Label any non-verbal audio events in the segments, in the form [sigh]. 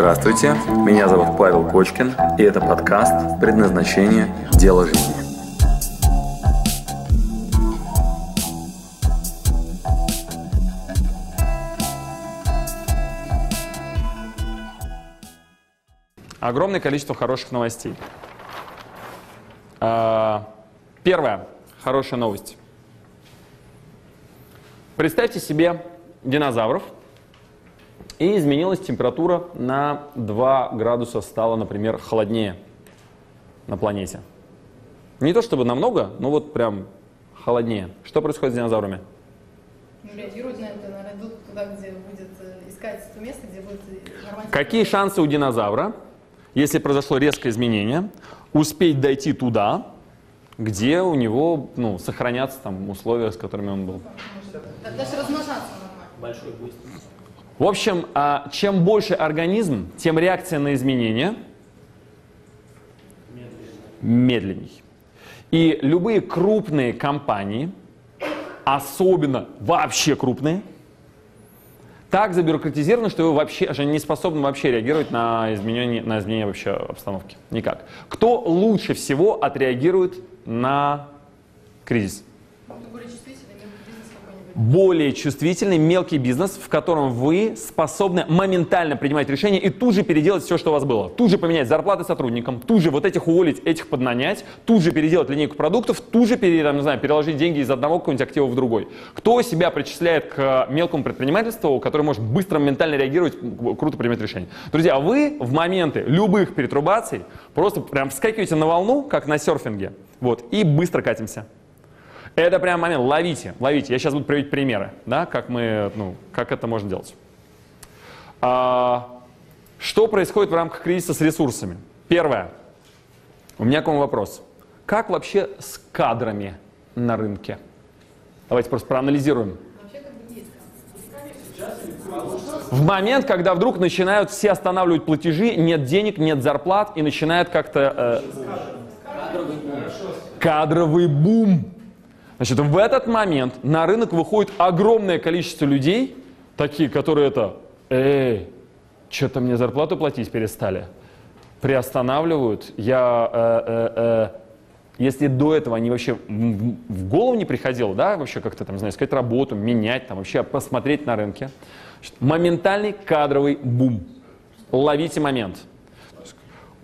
Здравствуйте, меня зовут Павел Кочкин, и это подкаст «Предназначение. Дело жизни». Огромное количество хороших новостей. А, Первая хорошая новость. Представьте себе динозавров, и изменилась температура на 2 градуса, стало, например, холоднее на планете. Не то чтобы намного, но вот прям холоднее. Что происходит с динозаврами? Ну, реагируют на это, наверное, идут туда, где будет э, искать то место, где будет э, нормально. Какие шансы у динозавра, если произошло резкое изменение, успеть дойти туда, где у него ну, сохранятся там условия, с которыми он был? Да, Даже размножаться нормально. В общем, а, чем больше организм, тем реакция на изменения медленней. И любые крупные компании, особенно вообще крупные, так забюрократизированы, что вы вообще они не способны вообще реагировать на изменения, на изменения вообще обстановки. Никак. Кто лучше всего отреагирует на кризис? Более чувствительный мелкий бизнес какой-нибудь. Более чувствительный мелкий бизнес, в котором вы способны моментально принимать решения и тут же переделать все, что у вас было. Тут же поменять зарплаты сотрудникам, тут же вот этих уволить, этих поднанять, тут же переделать линейку продуктов, тут же там, не знаю, переложить деньги из одного какого-нибудь актива в другой. Кто себя причисляет к мелкому предпринимательству, который может быстро, моментально реагировать, круто принимать решения? Друзья, вы в моменты любых перетрубаций просто прям вскакиваете на волну, как на серфинге, вот, и быстро катимся. Это прям момент, ловите, ловите. Я сейчас буду приводить примеры, да, как, мы, ну, как это можно делать. А, что происходит в рамках кризиса с ресурсами? Первое. У меня к вам вопрос. Как вообще с кадрами на рынке? Давайте просто проанализируем. В момент, когда вдруг начинают все останавливать платежи, нет денег, нет зарплат, и начинает как-то... э, кадровый бум. Значит, в этот момент на рынок выходит огромное количество людей, такие, которые это, эй, что-то мне зарплату платить перестали, приостанавливают. Я, э, э, э, если до этого они вообще в, голову не приходило, да, вообще как-то там, знаю, искать работу, менять, там вообще посмотреть на рынке, значит, моментальный кадровый бум. Ловите момент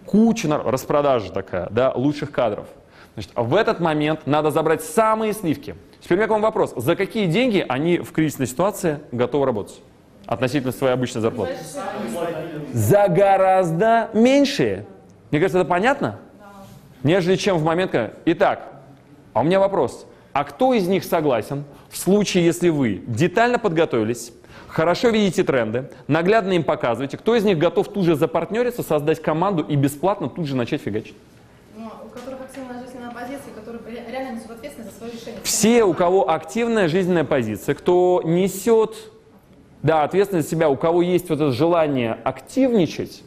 куча распродажа такая, да, лучших кадров. Значит, в этот момент надо забрать самые сливки. Теперь у меня к вам вопрос. За какие деньги они в кризисной ситуации готовы работать? Относительно своей обычной зарплаты. За гораздо меньшие. Мне кажется, это понятно? Нежели чем в момент, когда... Итак, а у меня вопрос. А кто из них согласен в случае, если вы детально подготовились, хорошо видите тренды, наглядно им показываете, кто из них готов тут же запартнериться, создать команду и бесплатно тут же начать фигачить? Ну, у которых активная несут ответственность за свое решение. Все, у кого активная жизненная позиция, кто несет да, ответственность за себя, у кого есть вот это желание активничать,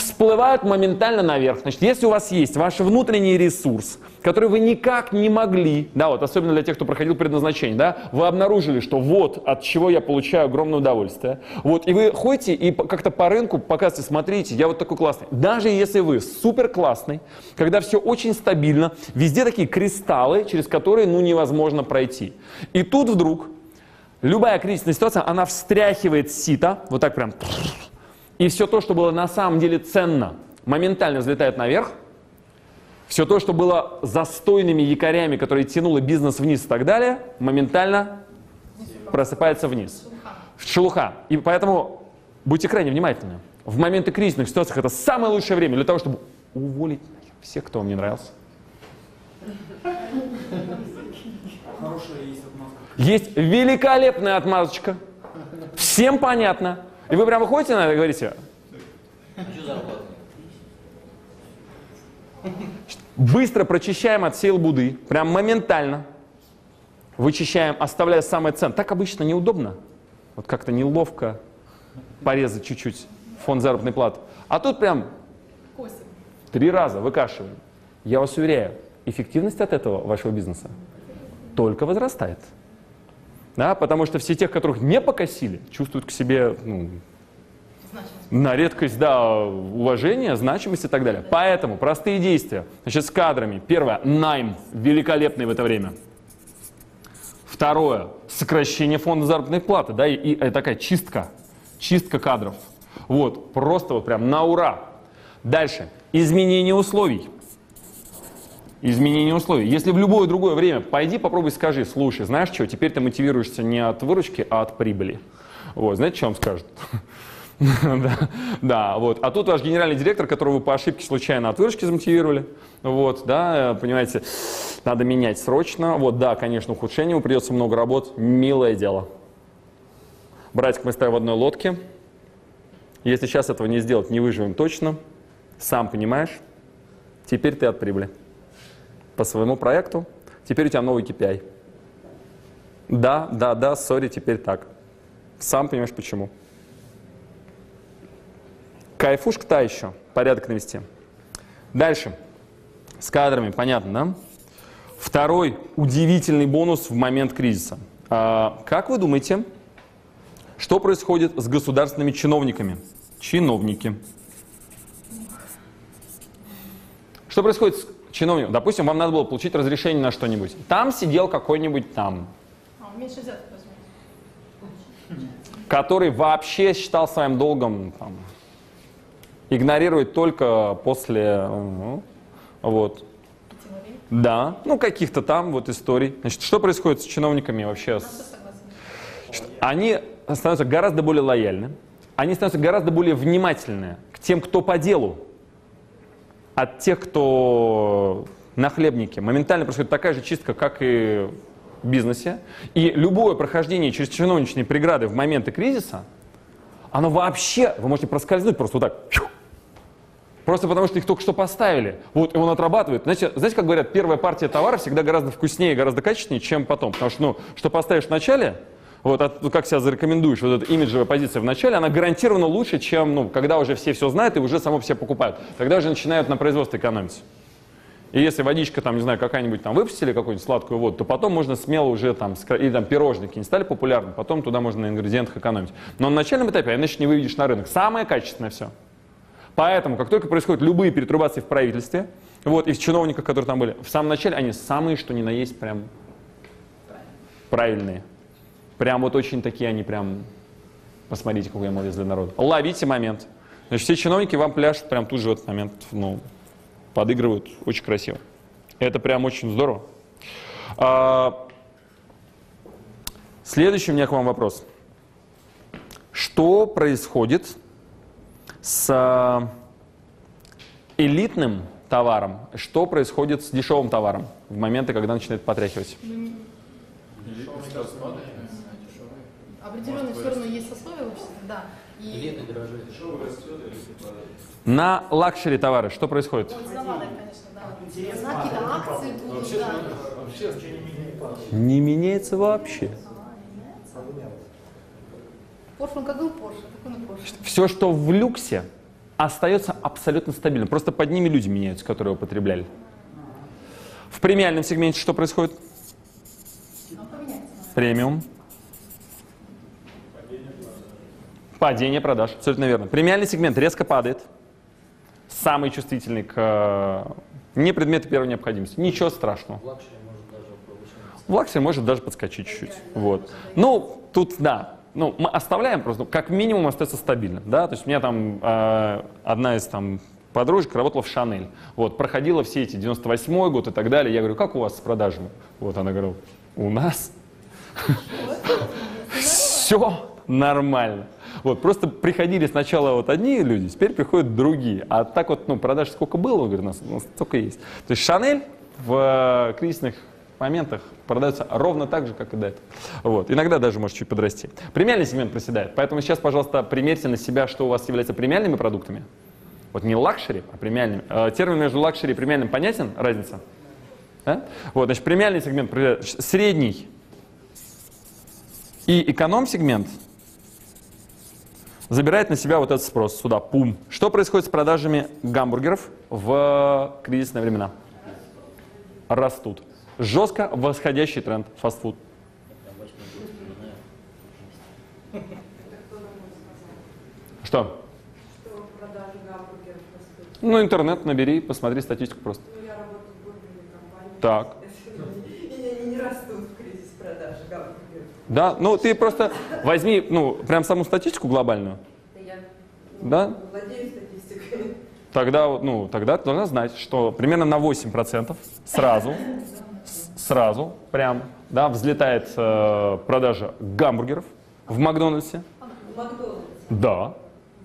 всплывают моментально наверх. Значит, если у вас есть ваш внутренний ресурс, который вы никак не могли, да, вот особенно для тех, кто проходил предназначение, да, вы обнаружили, что вот от чего я получаю огромное удовольствие, вот, и вы ходите и как-то по рынку показываете, смотрите, я вот такой классный. Даже если вы супер классный, когда все очень стабильно, везде такие кристаллы, через которые, ну, невозможно пройти. И тут вдруг любая кризисная ситуация, она встряхивает сито, вот так прям, и все то, что было на самом деле ценно, моментально взлетает наверх. Все то, что было застойными якорями, которые тянуло бизнес вниз и так далее, моментально просыпается вниз. В шелуха. И поэтому будьте крайне внимательны. В моменты кризисных ситуаций это самое лучшее время для того, чтобы уволить всех, кто вам не нравился. Есть великолепная отмазочка. Всем понятно. И вы прям выходите на это и говорите, быстро прочищаем от сей буды, прям моментально. Вычищаем, оставляя самое ценное. Так обычно неудобно. Вот как-то неловко порезать чуть-чуть фонд заработной платы. А тут прям Косим. три раза выкашиваем. Я вас уверяю, эффективность от этого вашего бизнеса только возрастает. Да, потому что все тех, которых не покосили, чувствуют к себе ну. На редкость, да, уважение, значимость и так далее. Поэтому простые действия. Значит, с кадрами. Первое, найм, великолепный в это время. Второе, сокращение фонда заработной платы, да, и, и, и такая чистка, чистка кадров. Вот, просто вот прям на ура. Дальше, изменение условий. Изменение условий. Если в любое другое время, пойди попробуй скажи, слушай, знаешь что, теперь ты мотивируешься не от выручки, а от прибыли. Вот, знаете, что он скажет? [laughs] да, да, вот. А тут ваш генеральный директор, которого вы по ошибке случайно от выручки замотивировали, вот, да, понимаете, надо менять срочно. Вот, да, конечно, ухудшение, ему придется много работ, милое дело. Братик, мы стоим в одной лодке. Если сейчас этого не сделать, не выживем точно. Сам понимаешь, теперь ты от прибыли по своему проекту. Теперь у тебя новый KPI. Да, да, да, сори, теперь так. Сам понимаешь почему. Кайфушка та еще. Порядок навести. Дальше. С кадрами, понятно, да? Второй удивительный бонус в момент кризиса. А, как вы думаете, что происходит с государственными чиновниками? Чиновники. Что происходит с чиновником? Допустим, вам надо было получить разрешение на что-нибудь. Там сидел какой-нибудь там, А, он меньше взяток возьмет. который вообще считал своим долгом там, игнорировать только после... ну, Вот. Да, ну каких-то там вот историй. Значит, что происходит с чиновниками вообще? Они становятся гораздо более лояльны, они становятся гораздо более внимательны к тем, кто по делу, от тех, кто на хлебнике. Моментально происходит такая же чистка, как и в бизнесе. И любое прохождение через чиновничные преграды в моменты кризиса, оно вообще, вы можете проскользнуть просто вот так, Просто потому, что их только что поставили. Вот, и он отрабатывает. Знаете, знаете, как говорят, первая партия товара всегда гораздо вкуснее, гораздо качественнее, чем потом. Потому что, ну, что поставишь в начале, вот, от- как себя зарекомендуешь, вот эта имиджевая позиция в начале, она гарантированно лучше, чем, ну, когда уже все все знают и уже само все покупают. Тогда уже начинают на производство экономить. И если водичка там, не знаю, какая-нибудь там выпустили какую-нибудь сладкую воду, то потом можно смело уже там, или там пирожники не стали популярны, потом туда можно на ингредиентах экономить. Но на начальном этапе, иначе не выведешь на рынок. Самое качественное все. Поэтому, как только происходят любые перетрубации в правительстве, вот, из чиновников, которые там были, в самом начале они самые, что ни на есть, прям правильные. Прям вот очень такие они прям, посмотрите, какой я молодец для народа. Ловите момент. Значит, все чиновники вам пляшут прям тут же в этот момент, ну, подыгрывают очень красиво. Это прям очень здорово. А, Следующий у меня к вам вопрос. Что происходит с а, элитным товаром? Что происходит с дешевым товаром в моменты, когда начинает потряхивать? Определенно все равно есть сословия в обществе, да. И На luxury товары что происходит? конечно, да. Какие-то акции будут, да. Не меняется вообще. Порш, он как был Порш, такой на Порш. Все, что в люксе, остается абсолютно стабильным. Просто под ними люди меняются, которые его потребляли. В премиальном сегменте что происходит? Премиум. Падение продаж, абсолютно верно. Премиальный сегмент резко падает. Самый чувствительный к э, не предмету первой необходимости. Ничего страшного. В luxury может даже подскочить чуть-чуть. Вот. Ну, тут да. Ну, мы оставляем просто, ну, как минимум остается стабильным. Да? То есть у меня там э, одна из там подружек работала в Шанель. Вот, проходила все эти 98 год и так далее. Я говорю, как у вас с продажами? Вот она говорила, у нас [laughs] все нормально. Вот, просто приходили сначала вот одни люди, теперь приходят другие. А так вот, ну, продаж сколько было, он говорит, у нас, у нас столько есть. То есть Шанель в э, кризисных моментах продается ровно так же, как и до этого. Вот. Иногда даже может чуть подрасти. Премиальный сегмент проседает. Поэтому сейчас, пожалуйста, примерьте на себя, что у вас является премиальными продуктами. Вот не luxury, а премиальными. Э, термин между luxury и премиальным понятен? Разница? Да? Вот, значит, премиальный сегмент, средний и эконом-сегмент забирает на себя вот этот спрос сюда, пум. Что происходит с продажами гамбургеров в кризисные времена? Растут. Жестко восходящий тренд фастфуд. Что? Продажи. Ну, интернет набери, посмотри статистику просто. Ну, я работаю в компании. Так. [laughs] И они не растут в кризис продаж гамбургеров. Да, ну ты просто возьми, ну, прям саму статистику глобальную. Да я Да? владею статистикой. Тогда, ну, тогда ты должна знать, что примерно на 8% сразу, сразу, прям, да, взлетает э, продажа гамбургеров в Макдональдсе. В Макдональдсе. Да,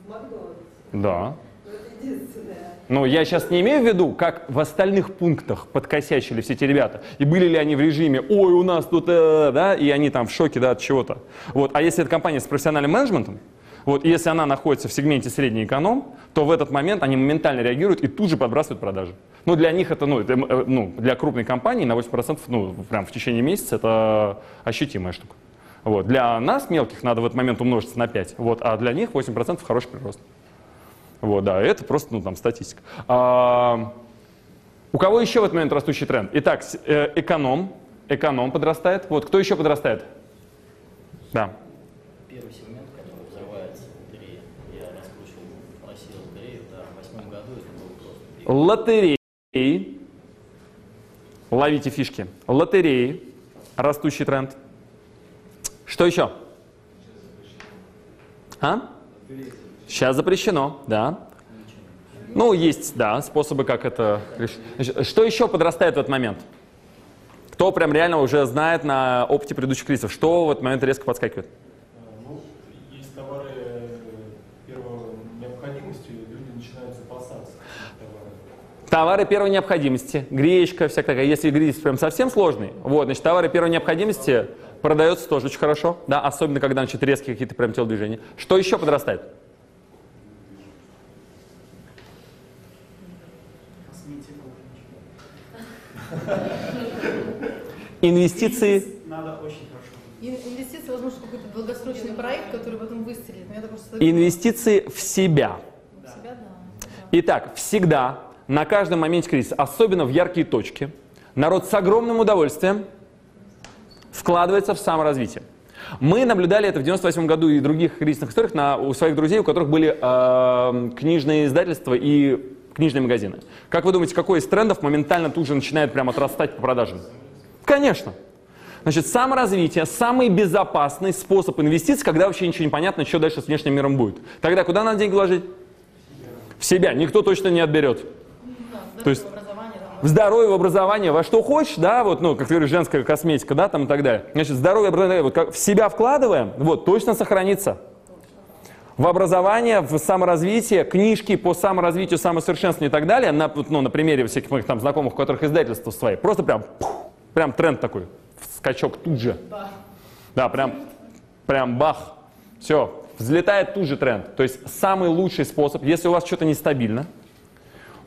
В Макдональдсе. да. Ну, это единственное. Но я сейчас не имею в виду, как в остальных пунктах подкосячили все эти ребята. И были ли они в режиме, ой, у нас тут, э, да, и они там в шоке, да, от чего-то. Вот. А если это компания с профессиональным менеджментом, вот, и если она находится в сегменте средний эконом, то в этот момент они моментально реагируют и тут же подбрасывают продажи. Ну, для них это, ну, это, э, ну, для крупной компании на 8%, ну, прям в течение месяца это ощутимая штука. Вот. Для нас, мелких, надо в этот момент умножиться на 5, вот, а для них 8% хороший прирост. Вот, да, это просто, ну, там, статистика. А, у кого еще в этот момент растущий тренд? Итак, э, эконом, эконом подрастает. Вот, кто еще подрастает? Да. Первый сегмент, который взрывается лотерея, я раскручивал в России лотерею, да, в восьмом году это было просто. Лотереи. Ловите фишки. Лотереи. Растущий тренд. Что еще? А? Сейчас запрещено, да. Ну, есть, да, способы, как это решить. Что еще подрастает в этот момент? Кто прям реально уже знает на опыте предыдущих кризисов? Что в этот момент резко подскакивает? Ну, есть товары э, первой необходимости, люди начинают запасаться. Товары первой необходимости, гречка, всякая такая. Если кризис прям совсем сложный, вот, значит, товары первой необходимости продается тоже очень хорошо, да, особенно когда, значит, резкие какие-то прям телодвижения. Что еще подрастает? Инвестиции. Надо очень хорошо. Ин- Инвестиции, возможно, в какой-то долгосрочный проект, который потом выстрелит. Просто... Инвестиции в себя. В себя, да. Итак, всегда, на каждом моменте кризиса, особенно в яркие точки, народ с огромным удовольствием вкладывается в саморазвитие. Мы наблюдали это в 98 году и других кризисных историях на, у своих друзей, у которых были э, книжные издательства и книжные магазины. Как вы думаете, какой из трендов моментально тут же начинает прямо отрастать по продажам? Конечно. Значит, саморазвитие – самый безопасный способ инвестиций, когда вообще ничего не понятно, что дальше с внешним миром будет. Тогда куда надо деньги вложить? В себя. Никто точно не отберет. То есть- В здоровье, в образование, во что хочешь, да, вот, ну, как ты говоришь, женская косметика, да, там и так далее. Значит, здоровье, образование, вот как в себя вкладываем, вот, точно сохранится. В образование, в саморазвитие, книжки по саморазвитию, самосовершенствованию и так далее, на, ну, на примере всяких моих там знакомых, у которых издательства свои, просто прям, пух, прям тренд такой, скачок тут же. да. Да, прям, прям бах. Все, взлетает тут же тренд. То есть самый лучший способ, если у вас что-то нестабильно,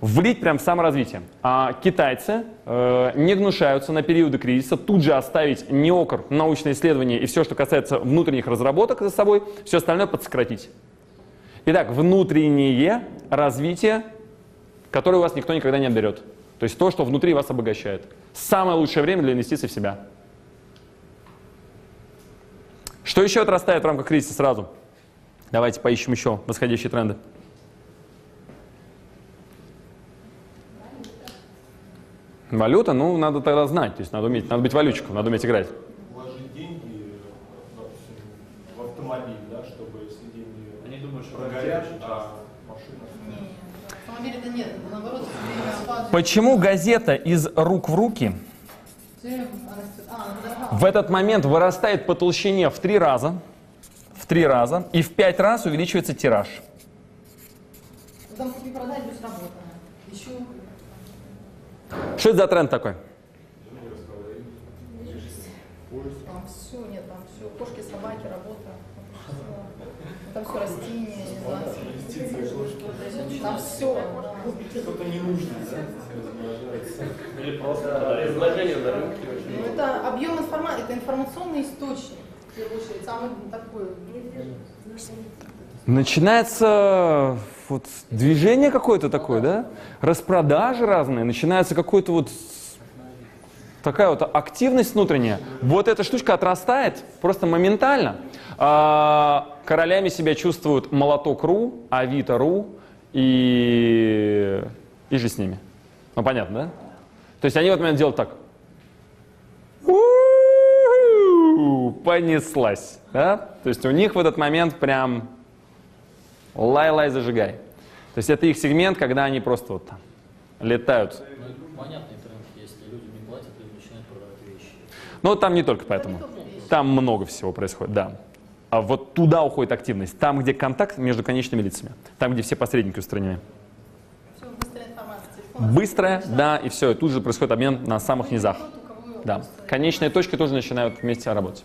влить прям в саморазвитие. А китайцы э, не гнушаются на периоды кризиса тут же оставить неокр, научные исследования и все, что касается внутренних разработок за собой, все остальное подсократить. Итак, внутреннее развитие, которое у вас никто никогда не отберет. То есть то, что внутри вас обогащает. Самое лучшее время для инвестиций в себя. Что еще отрастает в рамках кризиса сразу? Давайте поищем еще восходящие тренды. Валюта, ну, надо тогда знать, то есть надо уметь, надо быть валютчиком, надо уметь играть. Вложить деньги, допустим, в автомобиль, да, чтобы если деньги Они думают, что прогорят, а машина... Не, автомобиля-то нет, наоборот, все время опаздывает. Почему газета из рук в руки. А, в этот момент вырастает по толщине в три раза, в три раза, и в пять раз увеличивается тираж? Там купи продай плюс работа. Еще Что это за тренд такой? там все, нет, там все. Кошки, собаки, работа. Там все растения, не знаю. Там все. Что-то ненужное, да? Или просто разложение на рынке очень Ну, это объем информации, это информационный источник. В первую очередь, самый такой. Начинается вот движение какое-то такое, да? Распродажи разные, начинается какой-то вот такая вот активность внутренняя. Вот эта штучка отрастает просто моментально. А, королями себя чувствуют Молоток.ру, Авито.ру и... и же с ними. Ну, понятно, да? То есть они в этот момент делают так. Понеслась. Да? То есть у них в этот момент прям лай-лай зажигай. То есть это их сегмент, когда они просто вот там летают. Ну, понятный тренд, если люди не платят, люди начинают продавать вещи. Но там не только поэтому. Там много всего происходит, да. А вот туда уходит активность. Там, где контакт между конечными лицами. Там, где все посредники устранены. Все, быстрая информация. Телефон Быстрое, да, и все. И тут же происходит обмен на самых низах. Да. Конечные точки тоже начинают вместе работать.